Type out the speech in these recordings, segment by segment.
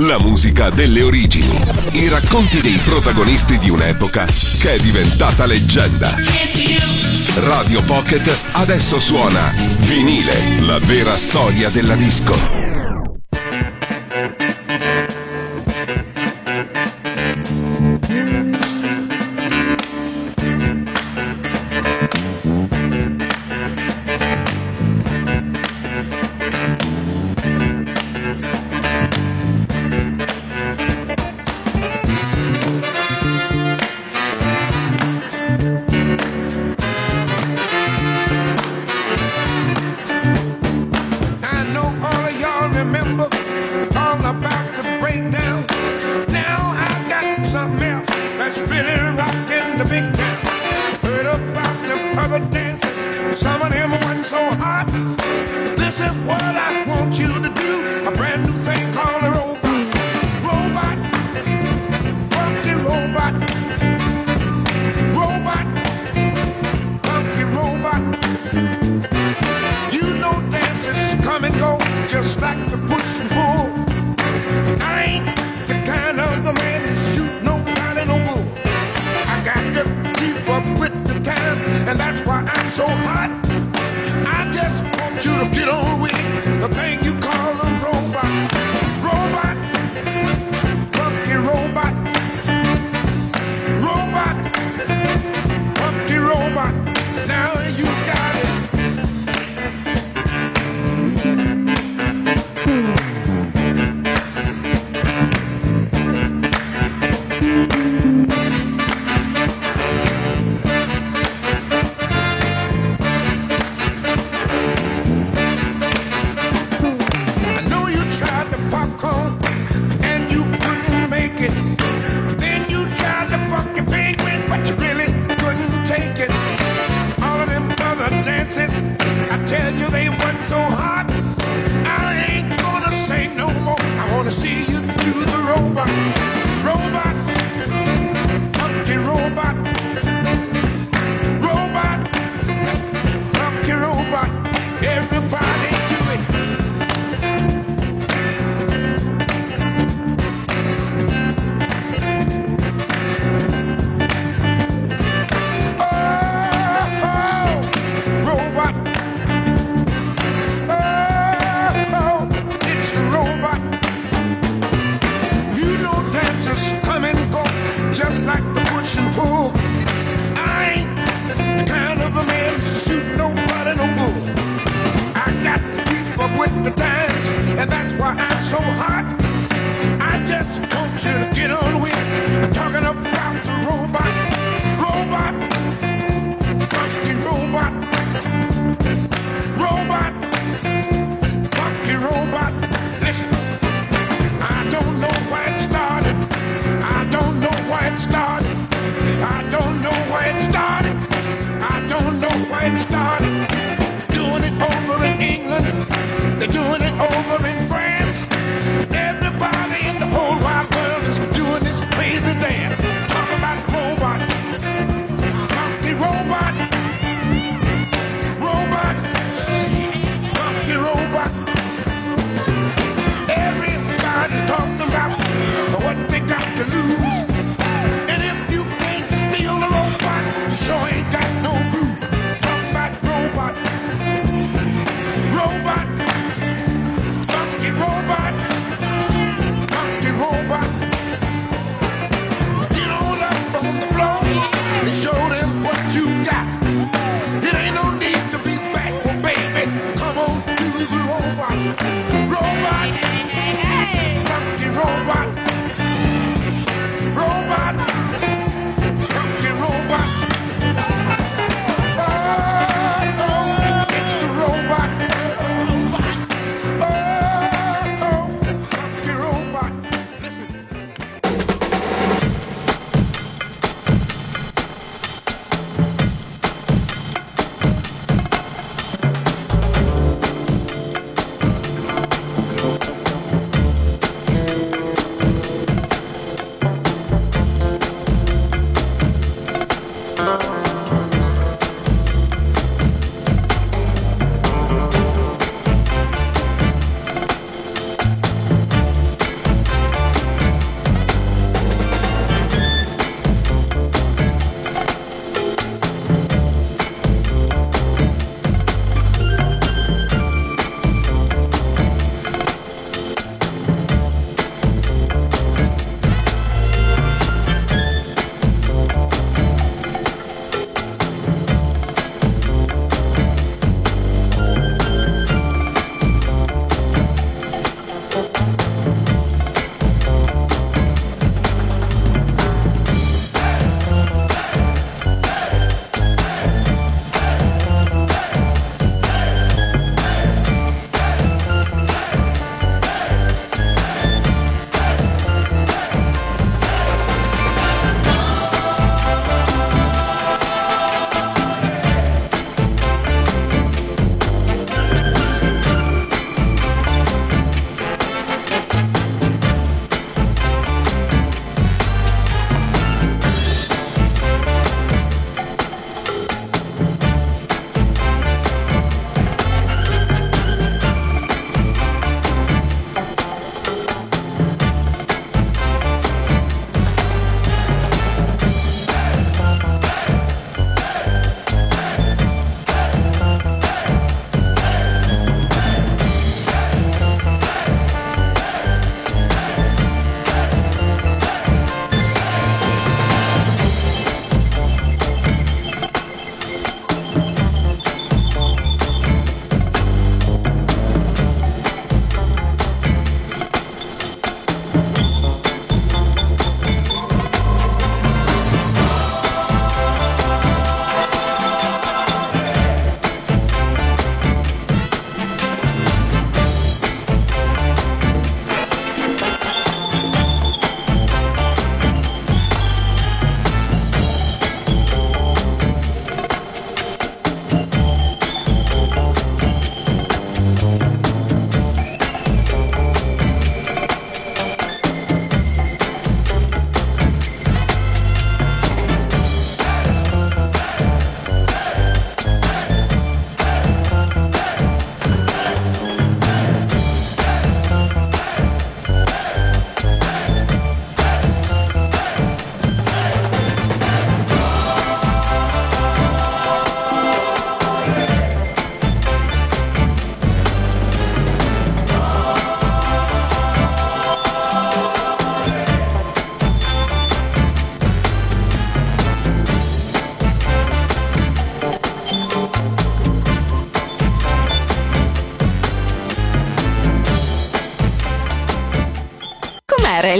La musica delle origini. I racconti dei protagonisti di un'epoca che è diventata leggenda. Radio Pocket adesso suona Vinile, la vera storia della disco.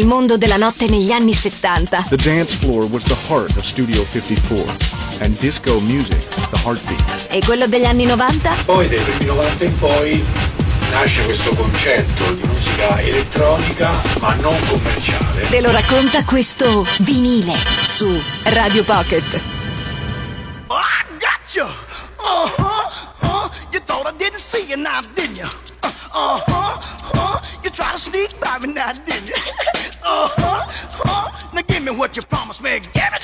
mondo della notte negli anni 70. The dance floor was the heart of Studio 54 and disco music, the heartbeat. E quello degli anni 90? Poi dai primi 90 in poi nasce questo concetto di musica elettronica ma non commerciale. Te lo racconta questo vinile su Radio Pocket. Oh, I got you. Uh-huh, uh, you thought I didn't see you now, didn't uh-huh, uh-huh. you? Uh-huh, uh, you try to sneak by me now, didn't you? huh? Huh? Now give me what you promised me. Give me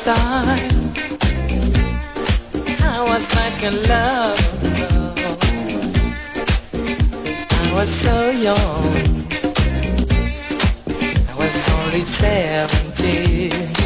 style. I was like a love. I was so young. I was only seventeen.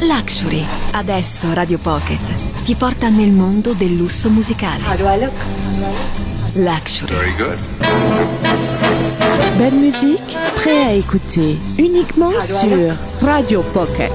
Luxury. Adesso Radio Pocket ti porta nel mondo del lusso musicale. Luxury. Very good. Belle musique, prêt à écouter uniquement sur Radio Pocket.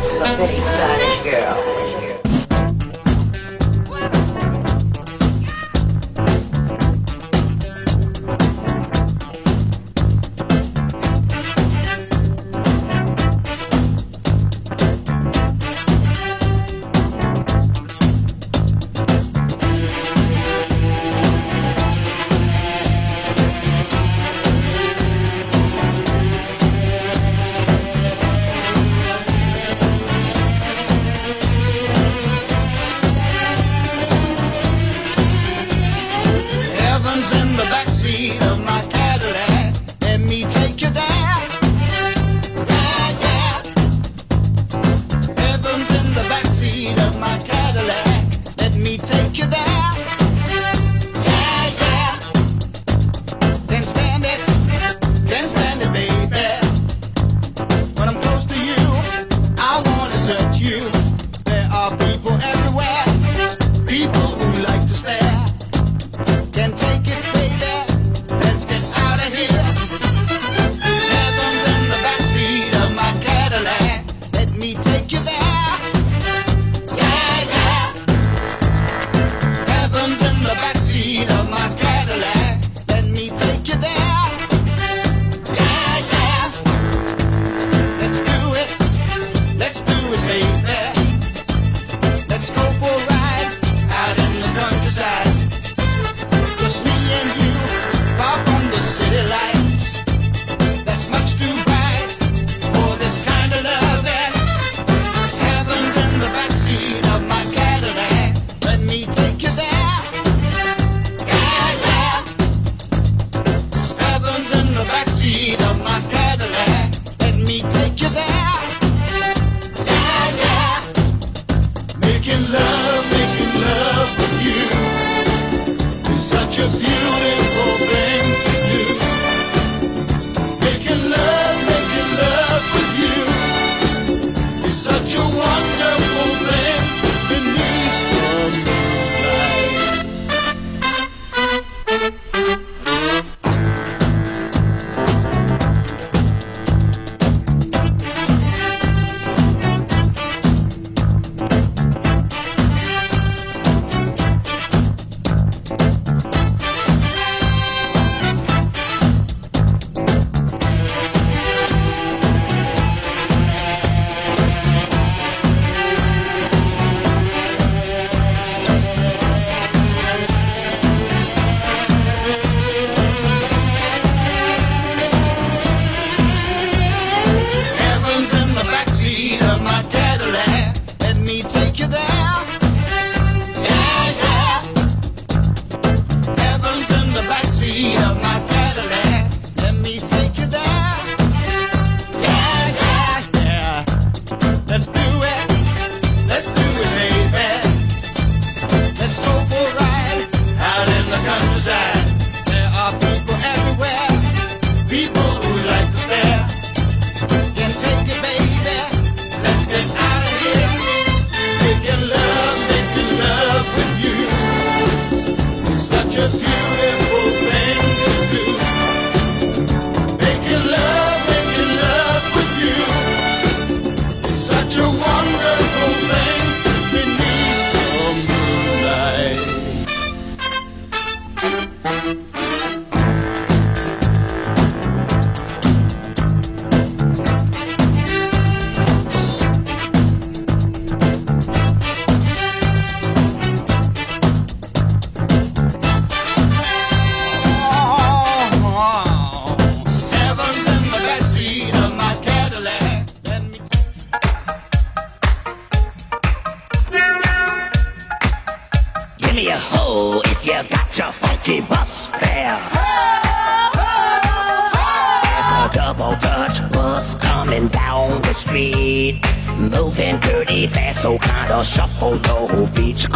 moving dirty fast, so kinda shuffle though, bitch.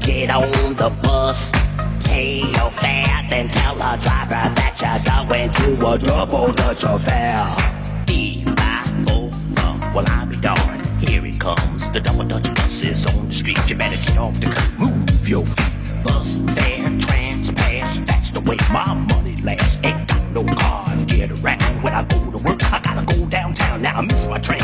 Get on the bus, pay your fare, then tell the driver that you're going to a double Dutch affair. D-I-O-R, well I be darned, here it comes. The double Dutch bus is on the street, you better get off the car, move your feet. Bus fare, trans pass, that's the way my money lasts. Ain't got no car to get around when I go to work, I gotta go downtown, now I miss my train.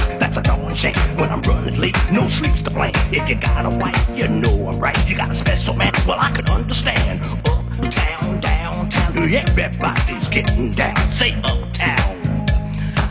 When I'm running late, no sleeps to blame. If you got a wife, you know I'm right. You got a special man. Well, I can understand. Uptown, downtown. Everybody's getting down. Say uptown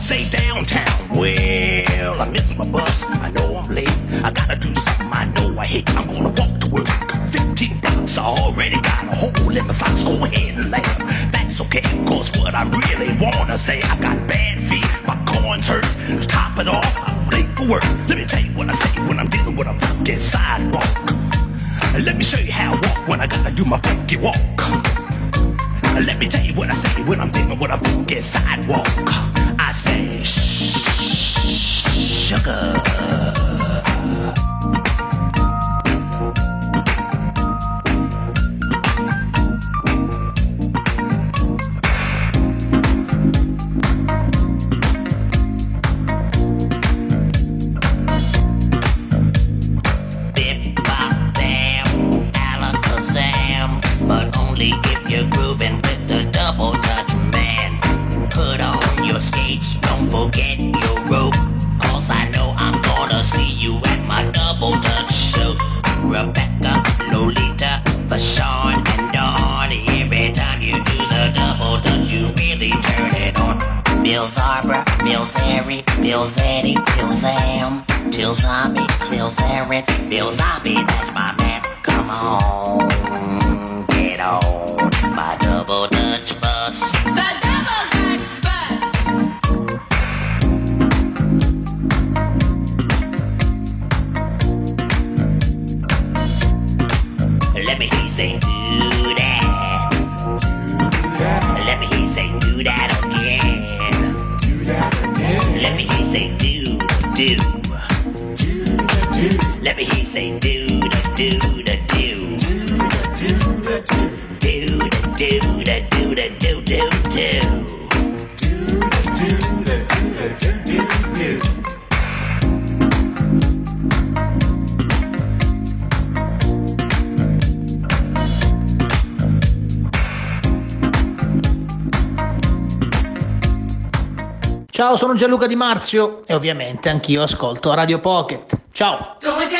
say downtown. Well, I miss my bus. I know I'm late. I gotta do something I know I hate. I'm gonna walk to work. 15 blocks. I already got a hole in my socks. Go ahead and laugh. That's okay, cause what I really wanna say, I got bad feet. My corns hurt. To top it off, For work. Let me tell you what I say when I'm dealing with a fucking sidewalk. Let me show you how I walk when I gotta do my funky walk. Let me tell you what I say when I'm dealing with a funky sidewalk. I say, sugar. Gianluca Di Marzio e ovviamente anch'io ascolto Radio Pocket. Ciao! Going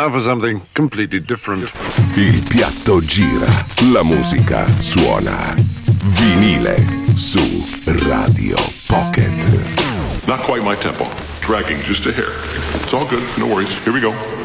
now for something completely different. Il piatto gira, la musica suona. Vinile su Radio Pocket. Not quite my tempo. Dragging just a hair. It's all good. No worries. Here we go.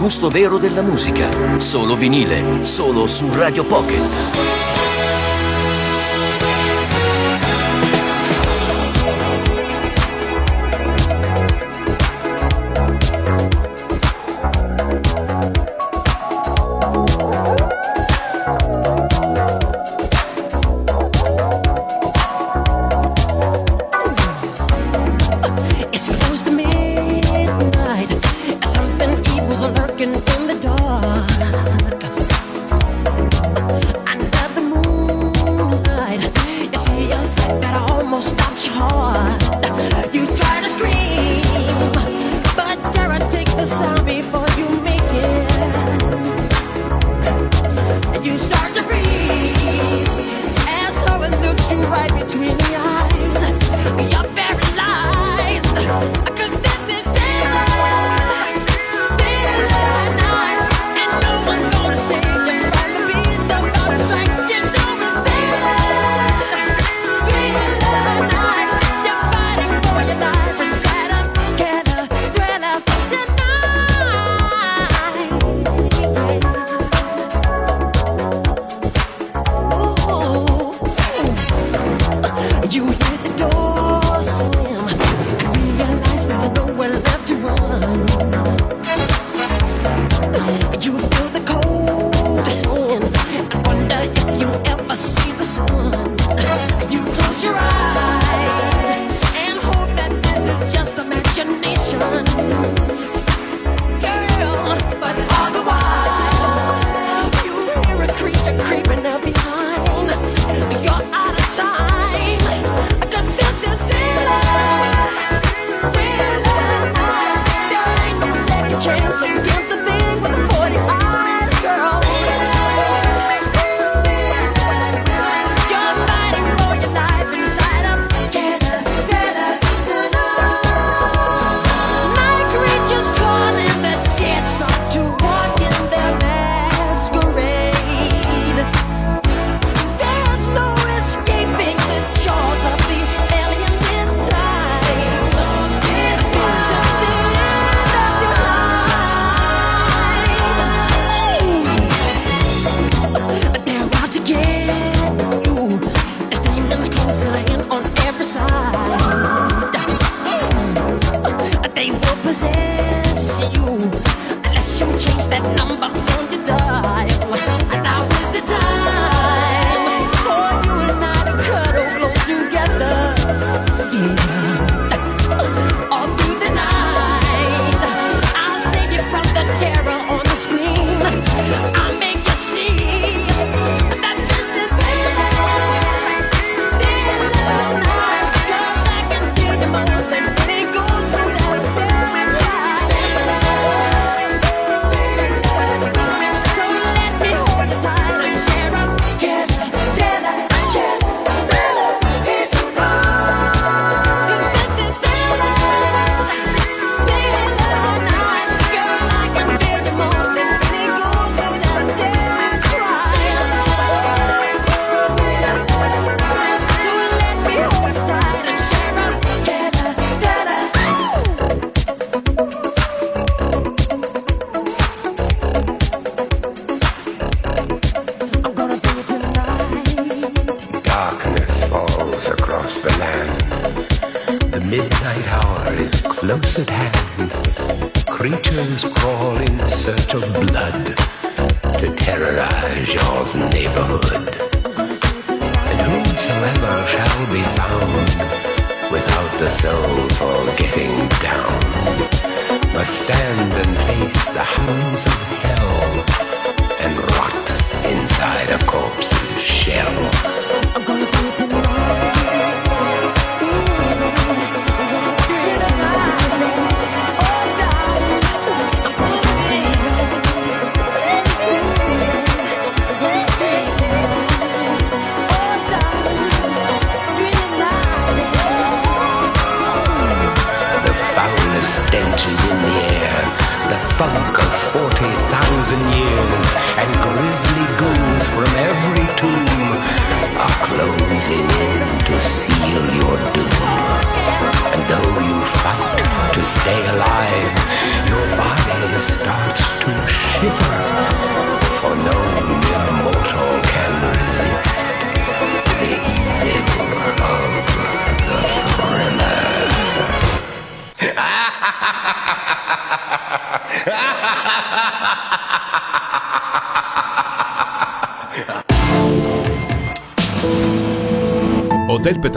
gusto vero della musica. Solo vinile, solo su Radio Pocket.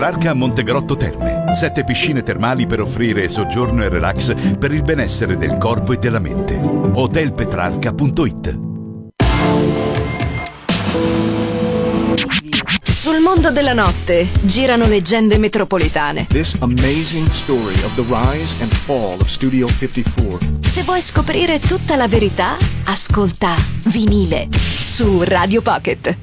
Petrarca a Montegrotto Terme. Sette piscine termali per offrire soggiorno e relax per il benessere del corpo e della mente. Hotelpetrarca.it Sul mondo della notte girano leggende metropolitane. This amazing story of the rise and fall of Studio 54. Se vuoi scoprire tutta la verità, ascolta Vinile su Radio Pocket.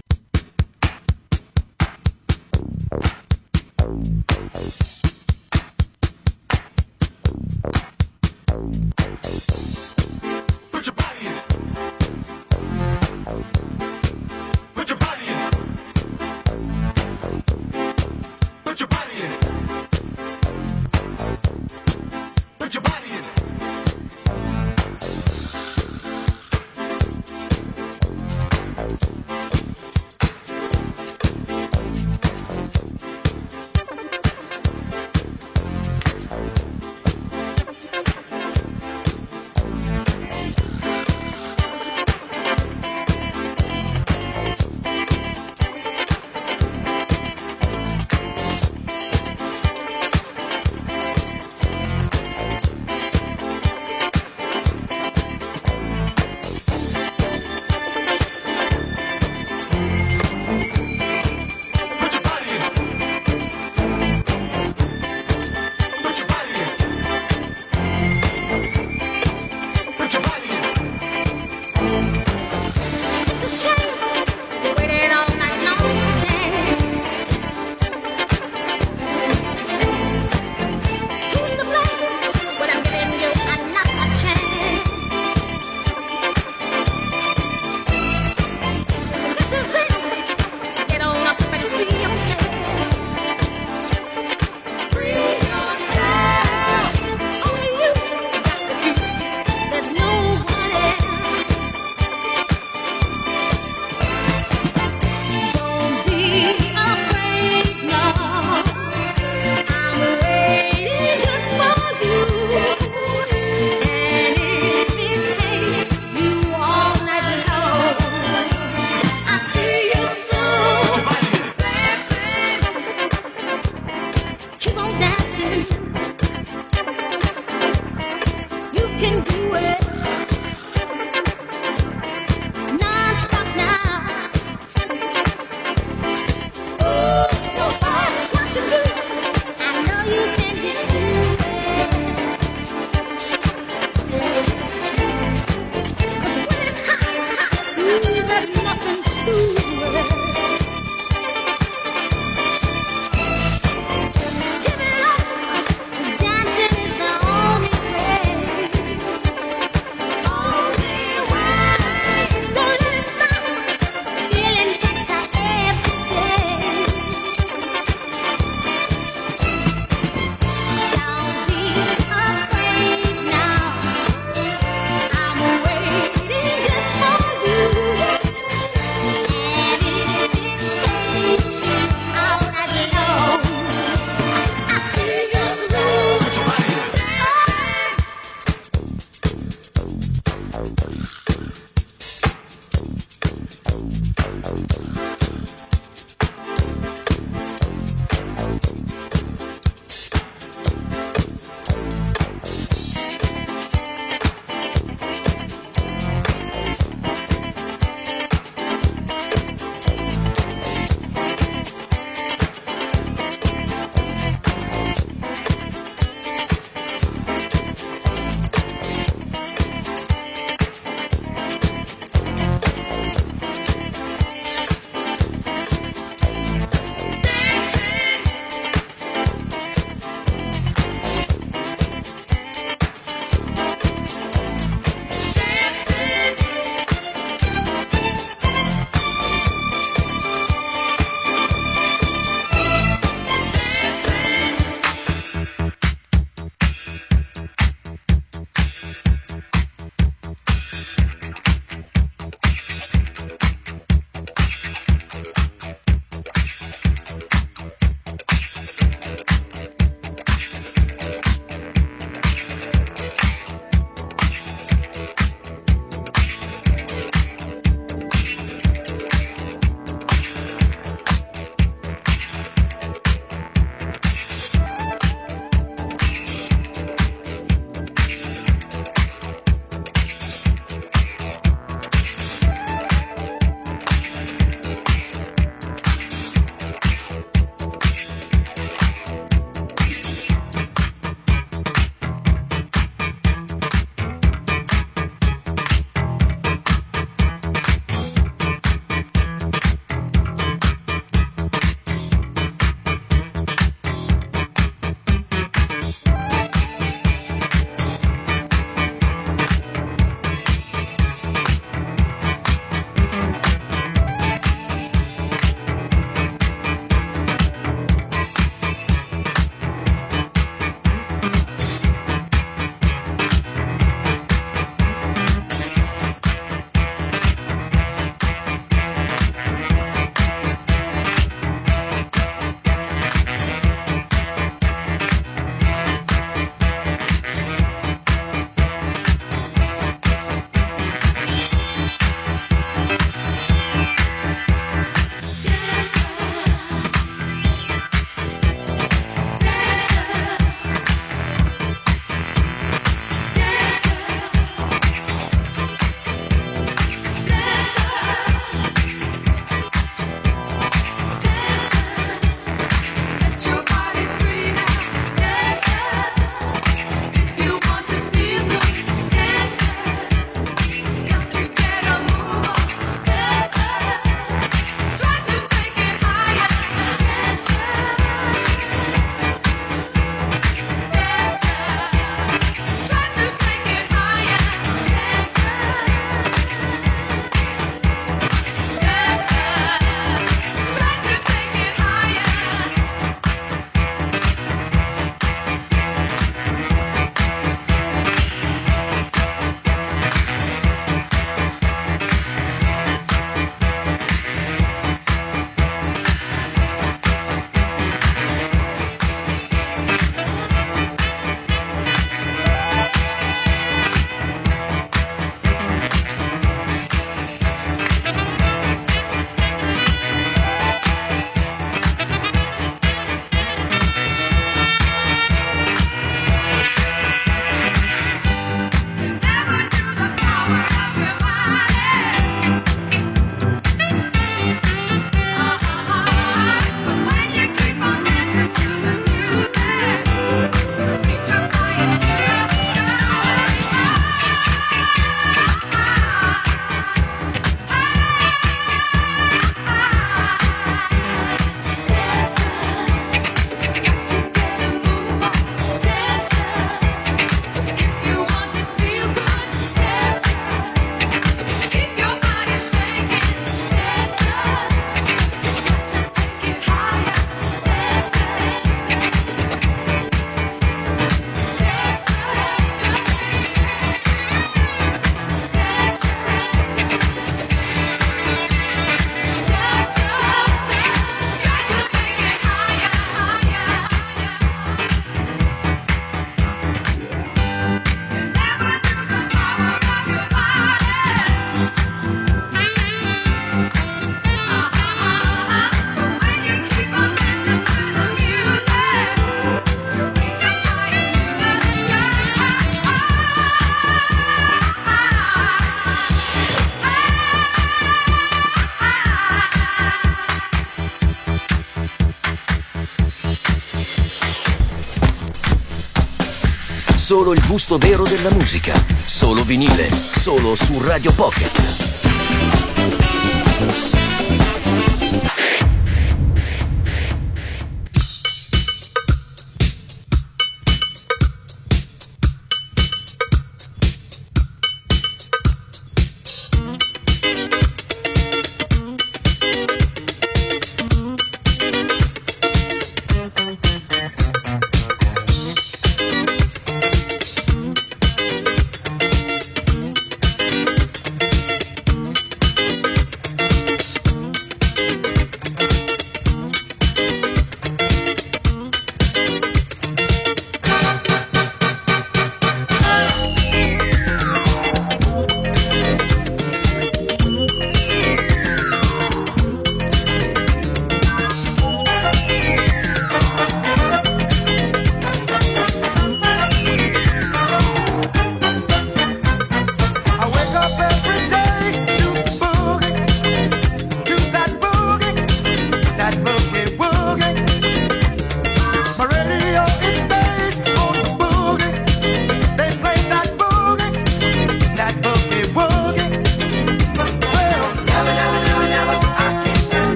Solo il gusto vero della musica. Solo vinile, solo su Radio Pocket.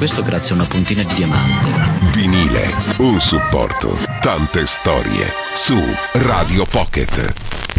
questo grazie a una puntina di diamante. Vinile, un supporto, tante storie su Radio Pocket.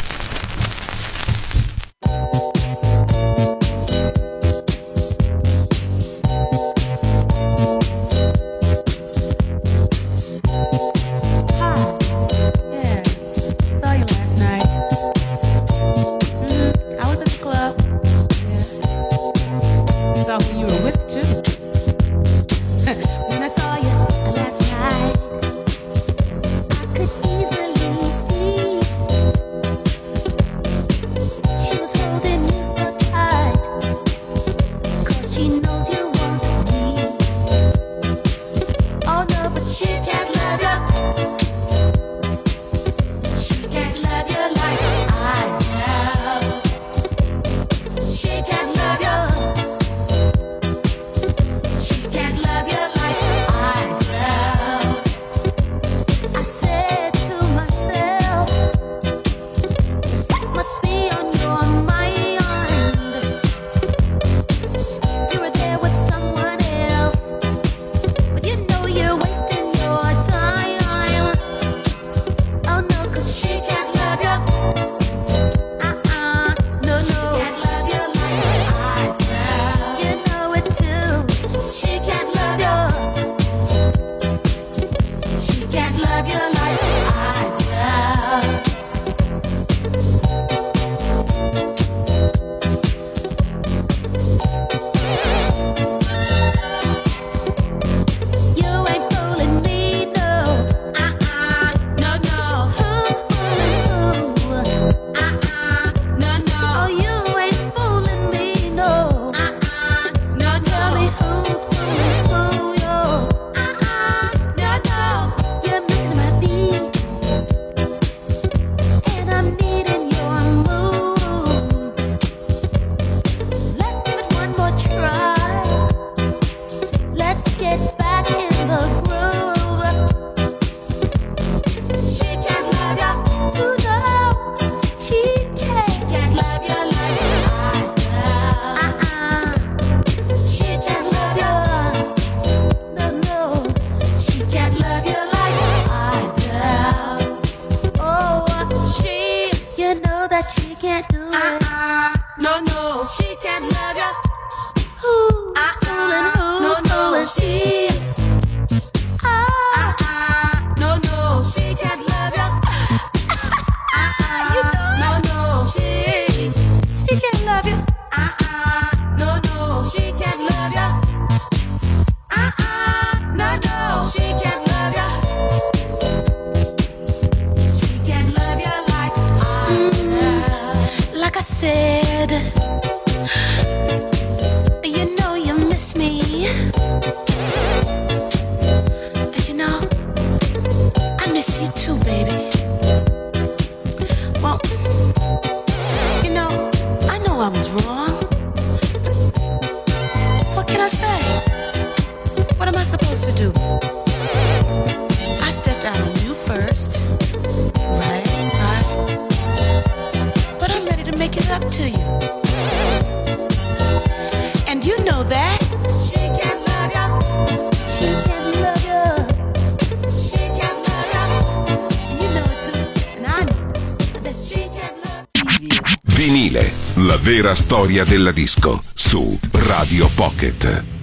Vera storia della disco su Radio Pocket.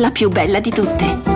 La più bella di tutte.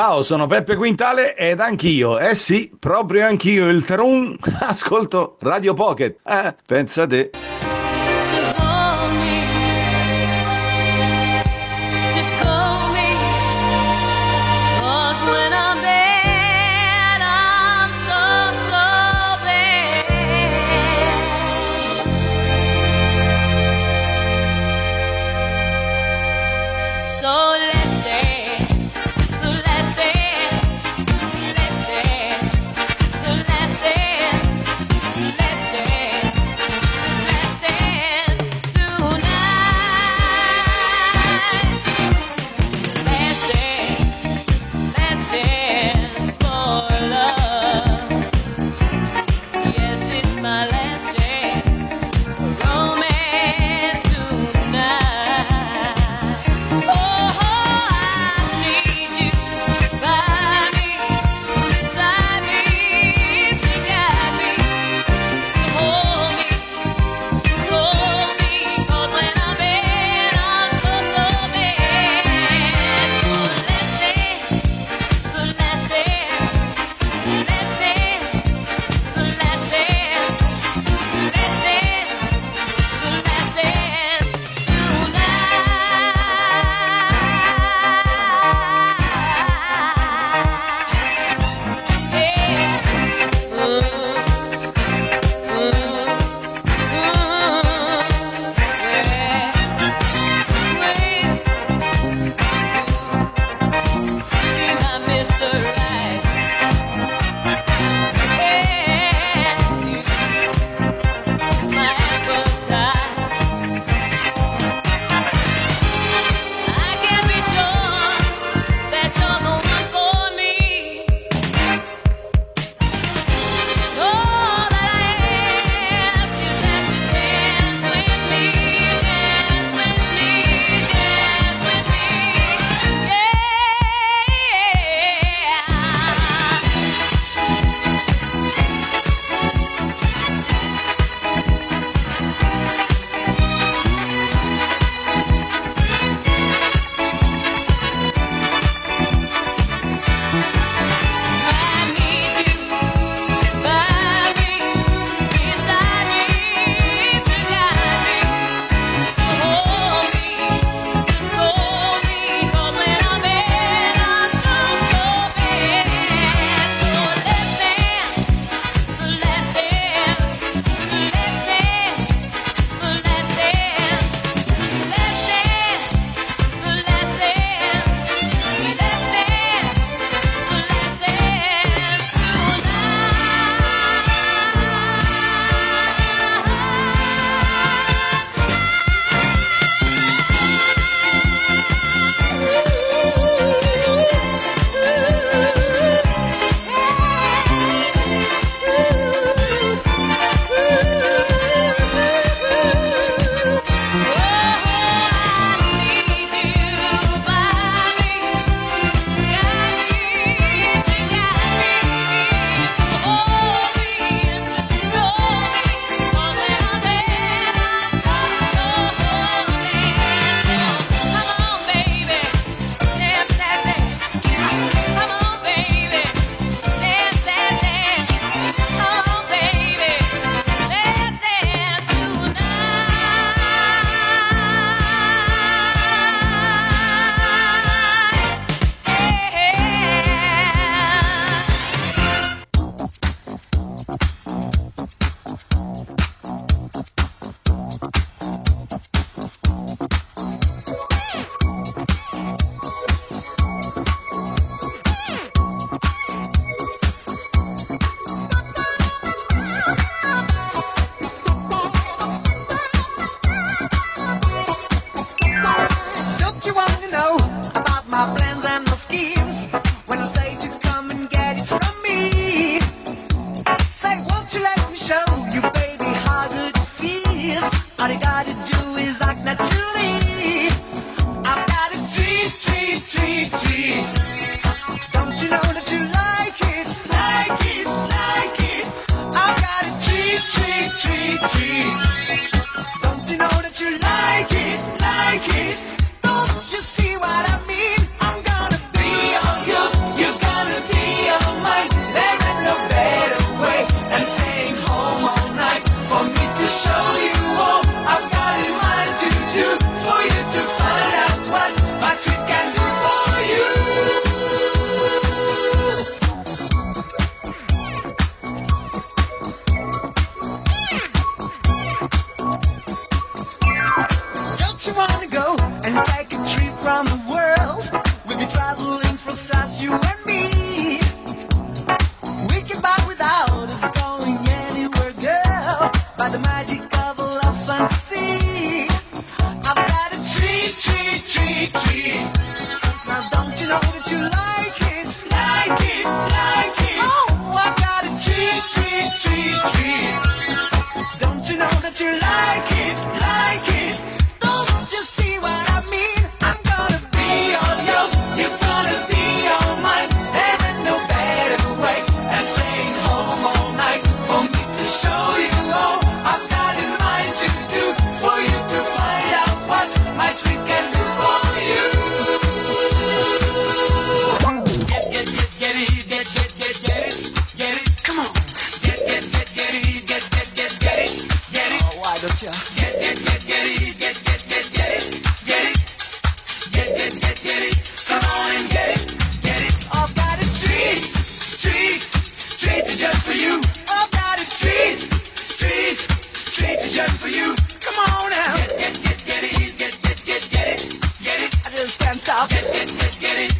Ciao, sono Peppe Quintale ed anch'io, eh sì, proprio anch'io, il Trun, ascolto Radio Pocket. Eh, pensa te. can't stop. Get, get, get, get it.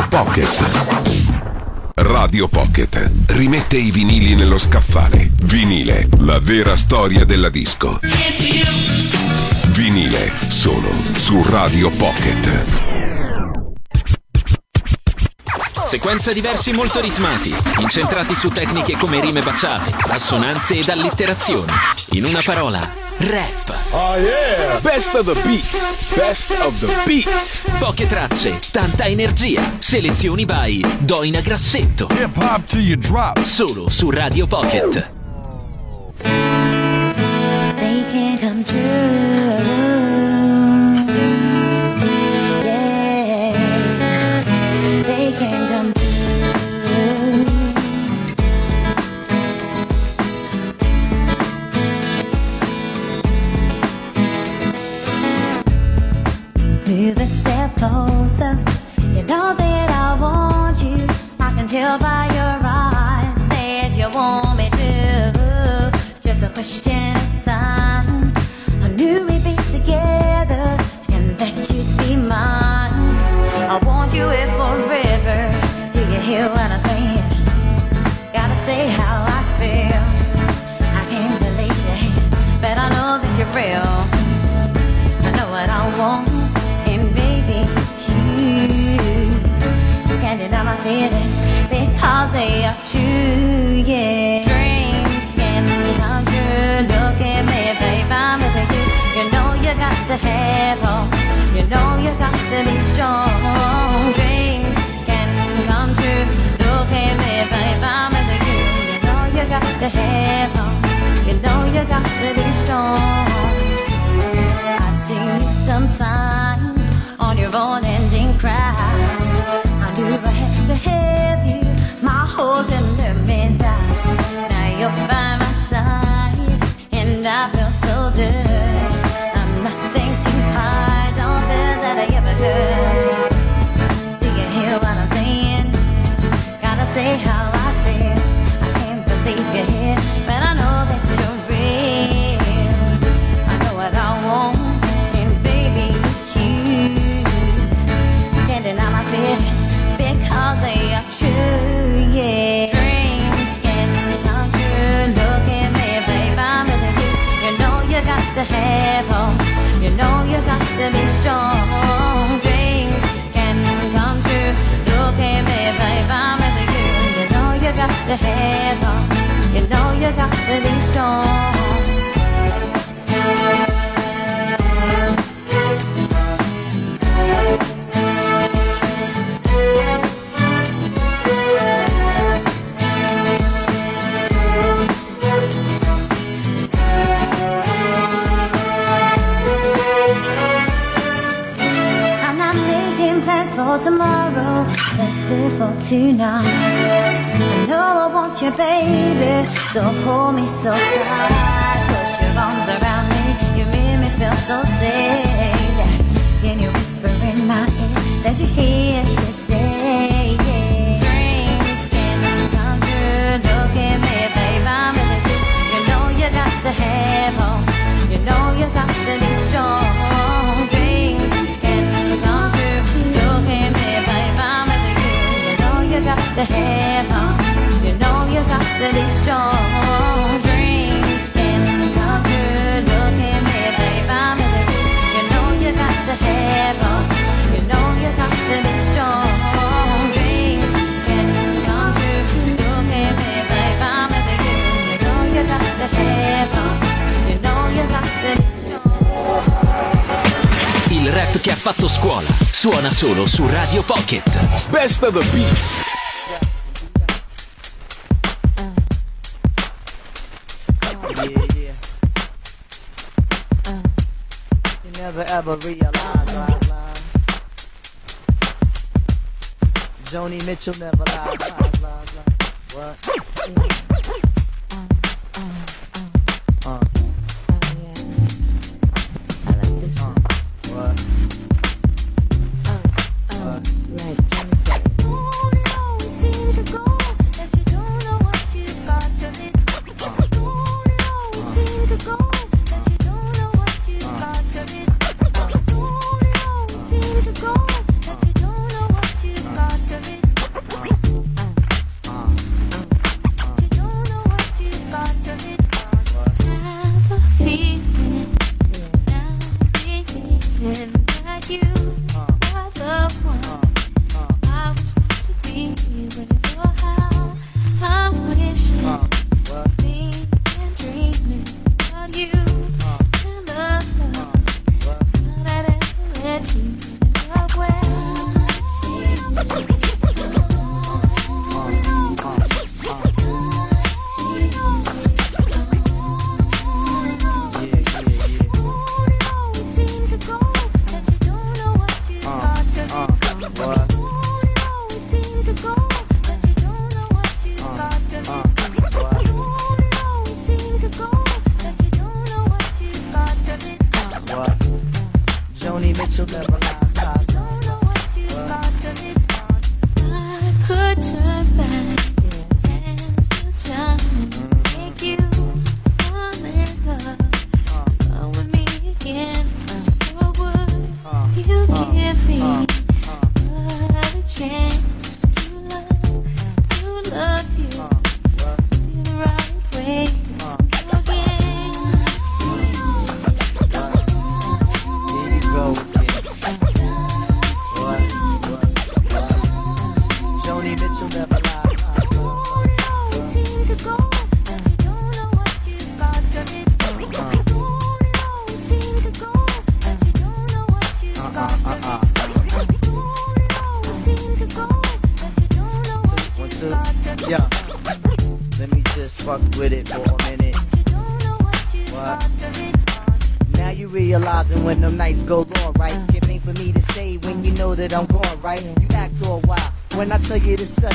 Radio Pocket. Radio Pocket rimette i vinili nello scaffale. Vinile, la vera storia della disco. Vinile, solo su Radio Pocket. Sequenza di versi molto ritmati, incentrati su tecniche come rime baciate, assonanze ed allitterazioni. In una parola, rap. Oh yeah! Best of the beats! Best of the beats! Poche tracce, tanta energia. Selezioni by Doina Grassetto. Hip hop till you drop. Solo su Radio Pocket. I'm not making plans for tomorrow. Let's live for tonight. Want you, baby. So hold me so tight. Put your arms around me. You make me feel so safe. Can you whisper in my ear that you're here to stay? Dreams can come true. Look at me, babe. I'm with you. You know you got to have hope. You know you got to be strong. Dreams can come true. Look at me, babe. I'm with you. You know you got to have hope. You got to be strong. Dreams can come true. Look at me, babe. I'm with you. You know you got to have hope. You know you got to be strong. Dreams. Il rap ha fatto scuola suona solo su Radio Pocket. Best of the beats! Never ever realize, lies, lies. Joni Mitchell never lies, lies, lies, lies. What? When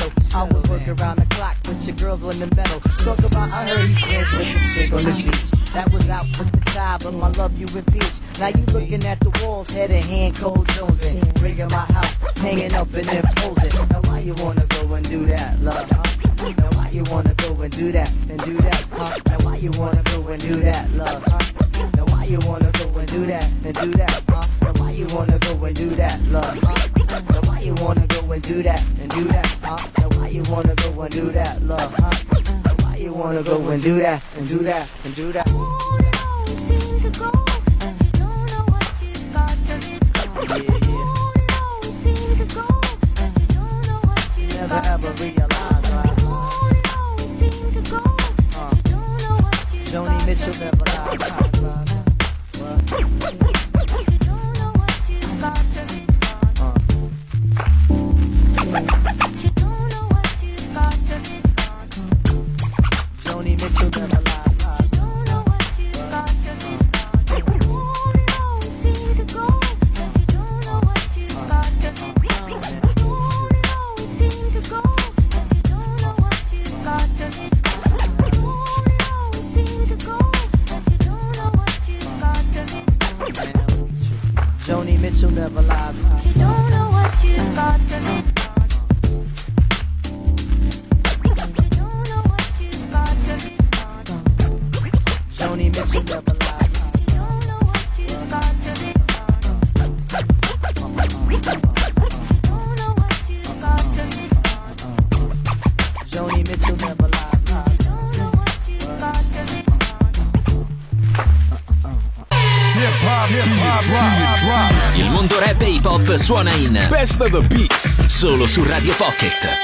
Beats solo su Radio Pocket.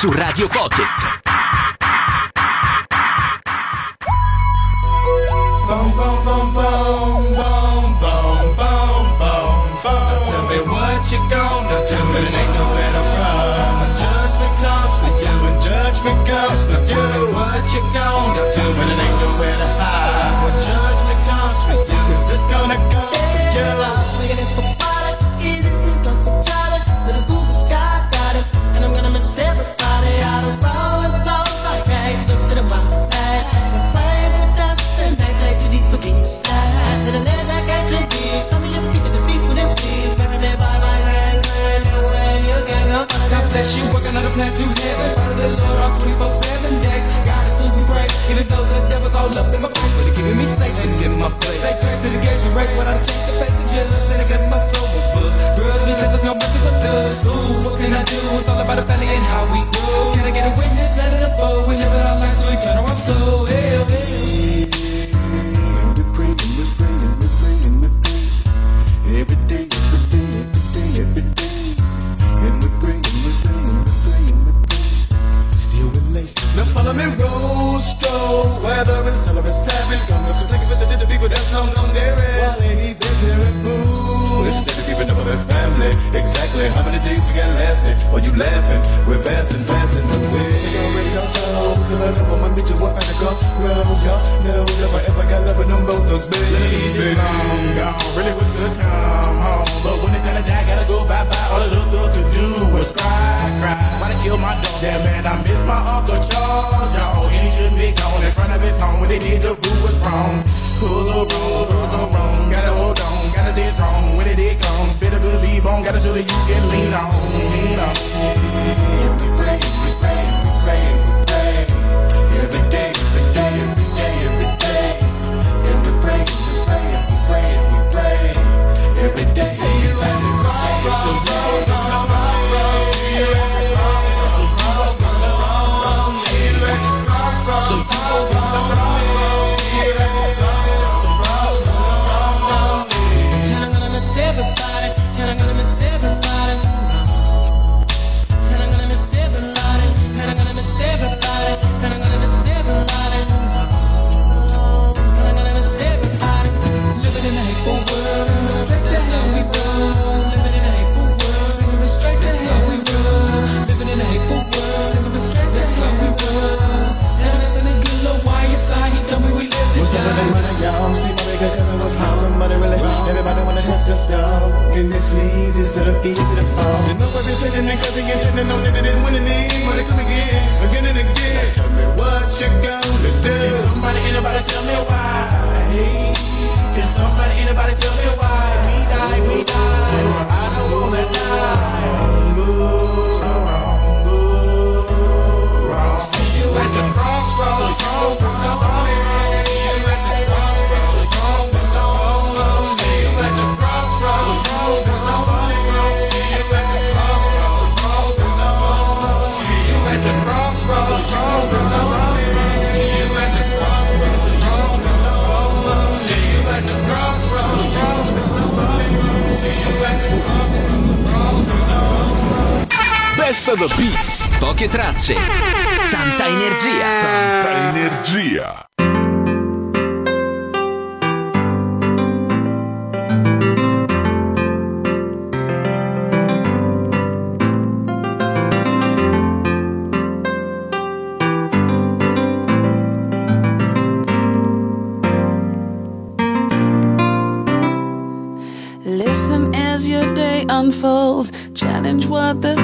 Su Radio Pocket.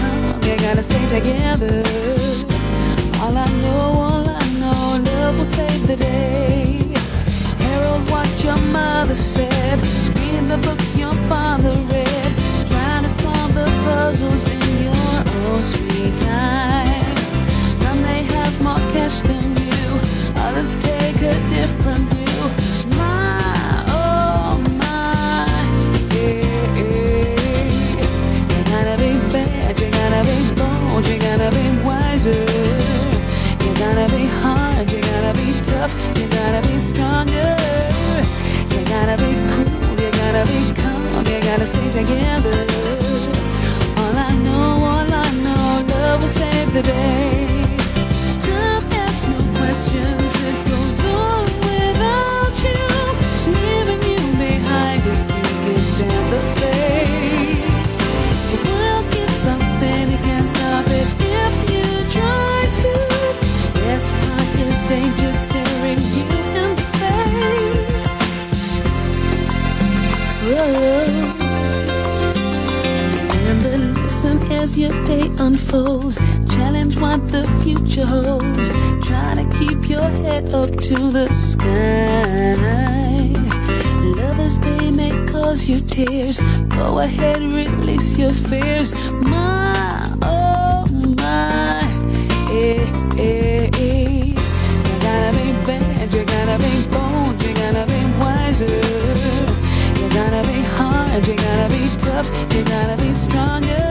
you gotta stay together. All I know, all I know, love will save the day. Herald what your mother said, read the books your father read, trying to solve the puzzles in your own sweet time. Some may have more cash than you, others take a different view. Wiser. You gotta be hard, you gotta be tough, you gotta be stronger. You gotta be cool, you gotta be calm, you gotta stay together. All I know, all I know, love will save the day. Time asks no questions, as your day unfolds. Challenge what the future holds. Try to keep your head up to the sky. Lovers, they may cause you tears. Go ahead, release your fears. My, oh my, eh, eh, eh. You gotta be bad, you gotta be bold, you gotta be wiser. You gotta be hard, you gotta be tough, you gotta be stronger.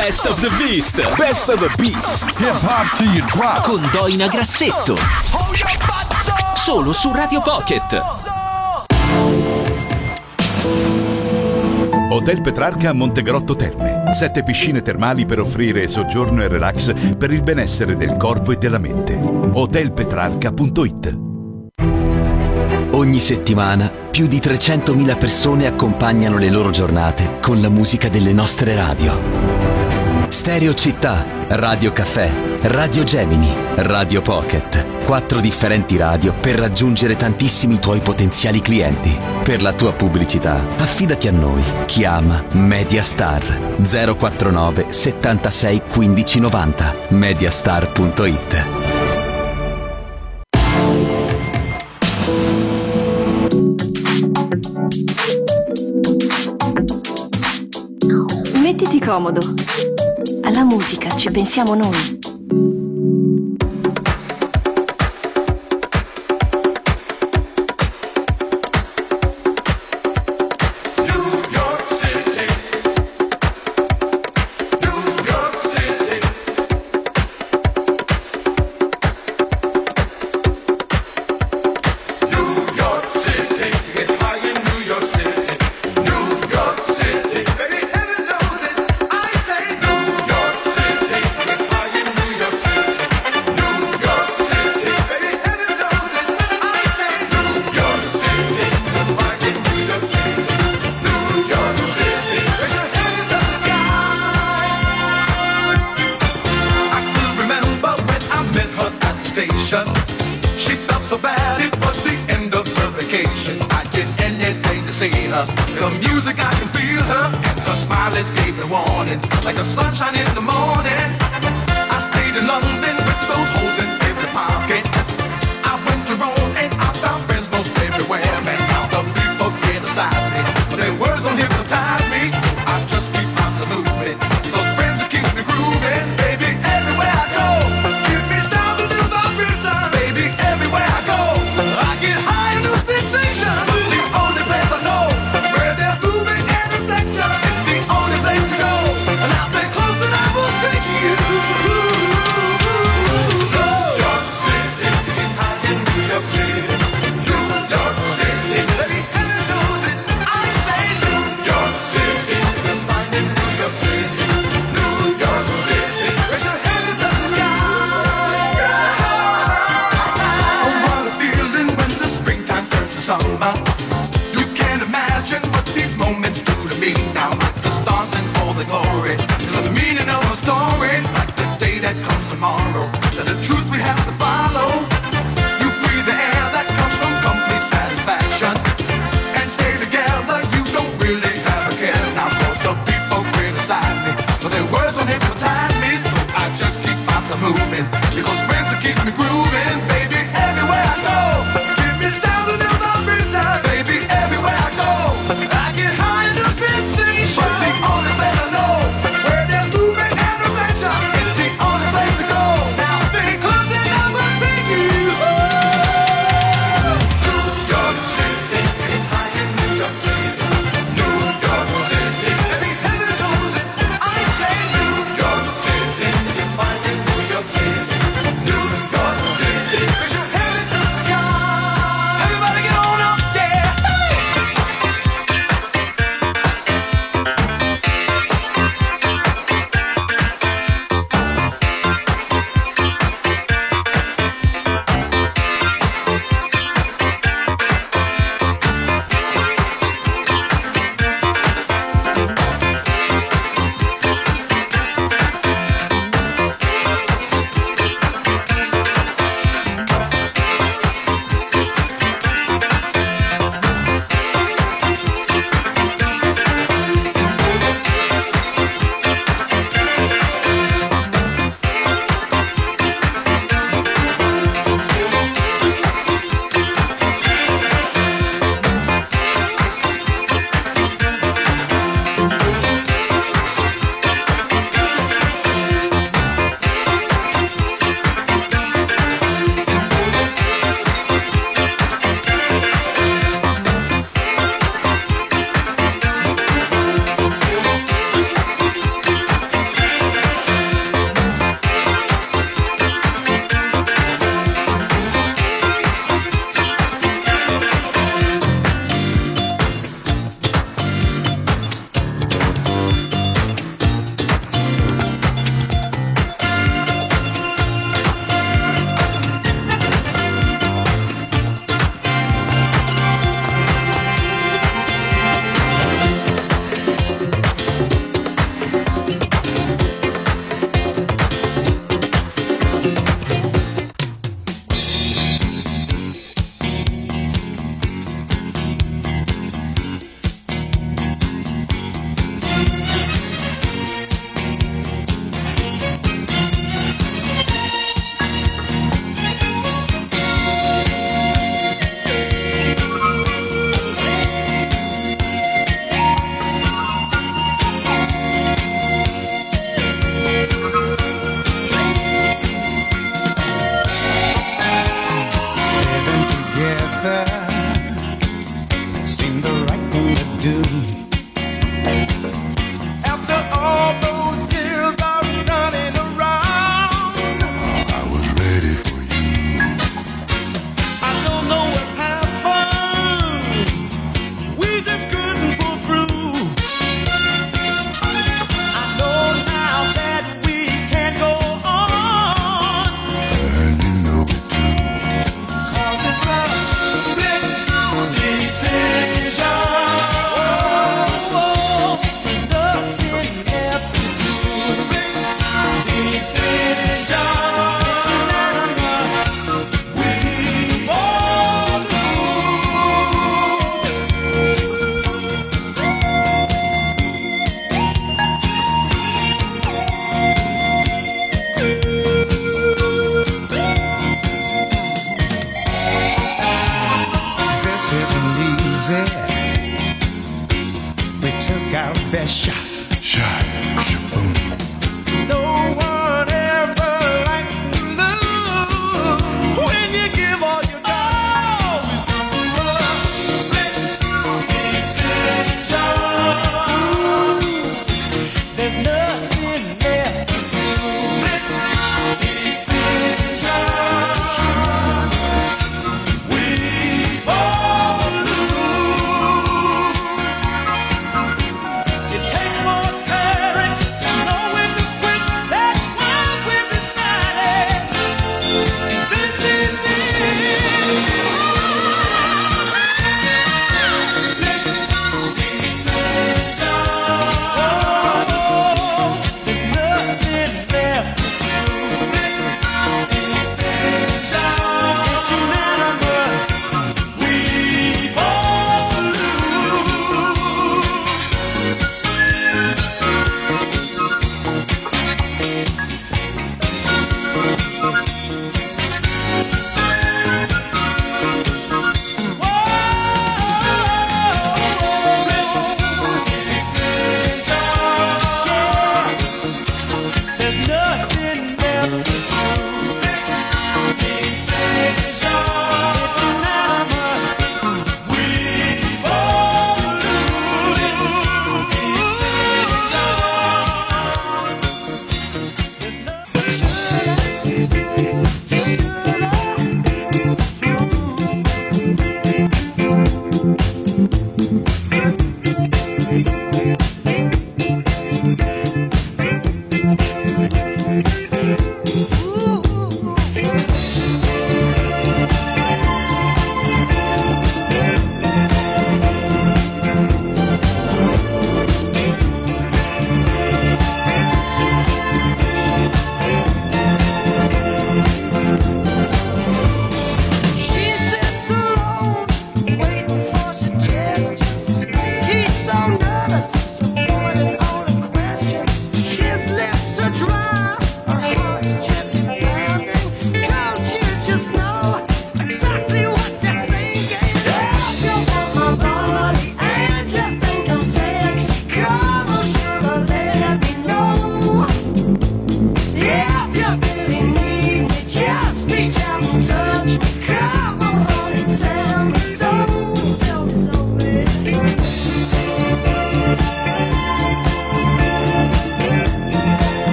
Best of the Beast. Best of the Beast. Hip hop to you drop. Con Doina Grassetto. Solo su Radio Pocket. Hotel Petrarca a Montegrotto Terme. Sette piscine termali per offrire soggiorno e relax per il benessere del corpo e della mente. Hotelpetrarca.it Ogni settimana più di 300.000 persone accompagnano le loro giornate con la musica delle nostre radio. Stereo Città, Radio Caffè, Radio Gemini, Radio Pocket. Quattro differenti radio per raggiungere tantissimi tuoi potenziali clienti. Per la tua pubblicità, affidati a noi. Chiama Mediastar 049 76 15 90 mediastar.it. Mettiti comodo alla musica ci pensiamo noi.